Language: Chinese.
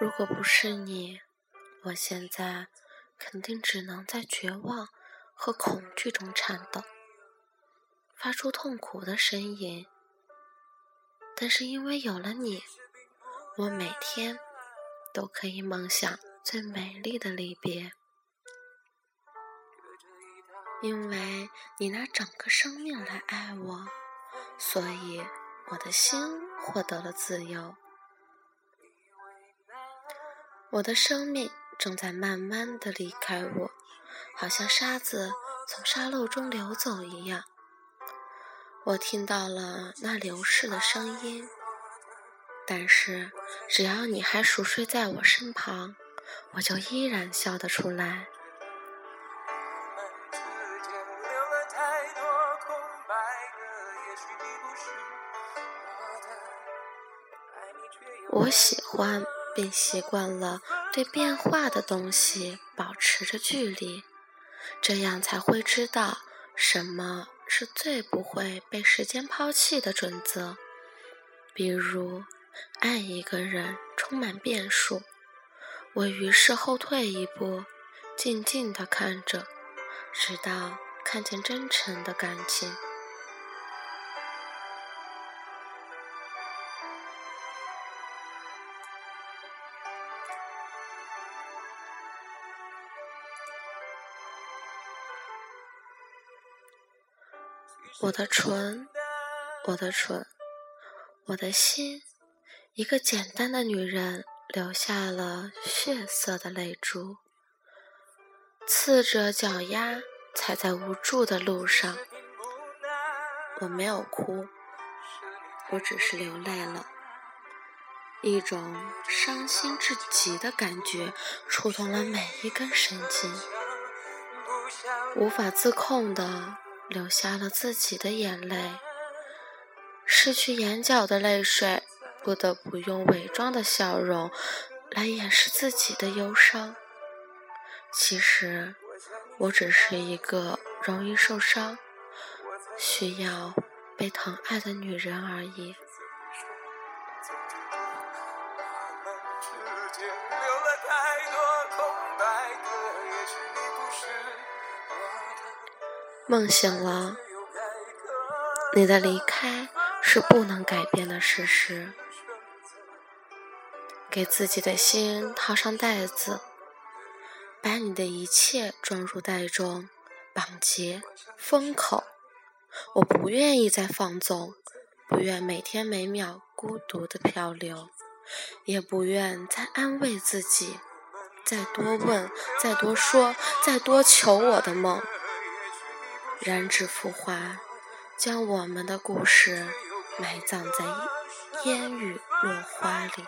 如果不是你，我现在肯定只能在绝望和恐惧中颤抖，发出痛苦的呻吟。但是因为有了你，我每天都可以梦想最美丽的离别。因为你拿整个生命来爱我，所以我的心获得了自由。我的生命正在慢慢的离开我，好像沙子从沙漏中流走一样。我听到了那流逝的声音，但是只要你还熟睡在我身旁，我就依然笑得出来。我喜欢并习惯了对变化的东西保持着距离，这样才会知道什么是最不会被时间抛弃的准则。比如，爱一个人充满变数，我于是后退一步，静静地看着，直到看见真诚的感情。我的唇，我的唇，我的心，一个简单的女人流下了血色的泪珠，刺着脚丫踩在无助的路上。我没有哭，我只是流泪了。一种伤心至极的感觉触动了每一根神经，无法自控的。流下了自己的眼泪，失去眼角的泪水，不得不用伪装的笑容来掩饰自己的忧伤。其实，我只是一个容易受伤、需要被疼爱的女人而已。梦醒了，你的离开是不能改变的事实。给自己的心套上袋子，把你的一切装入袋中，绑结封口。我不愿意再放纵，不愿每天每秒孤独的漂流，也不愿再安慰自己，再多问，再多说，再多求我的梦。染指浮华将我们的故事埋葬在烟雨落花里。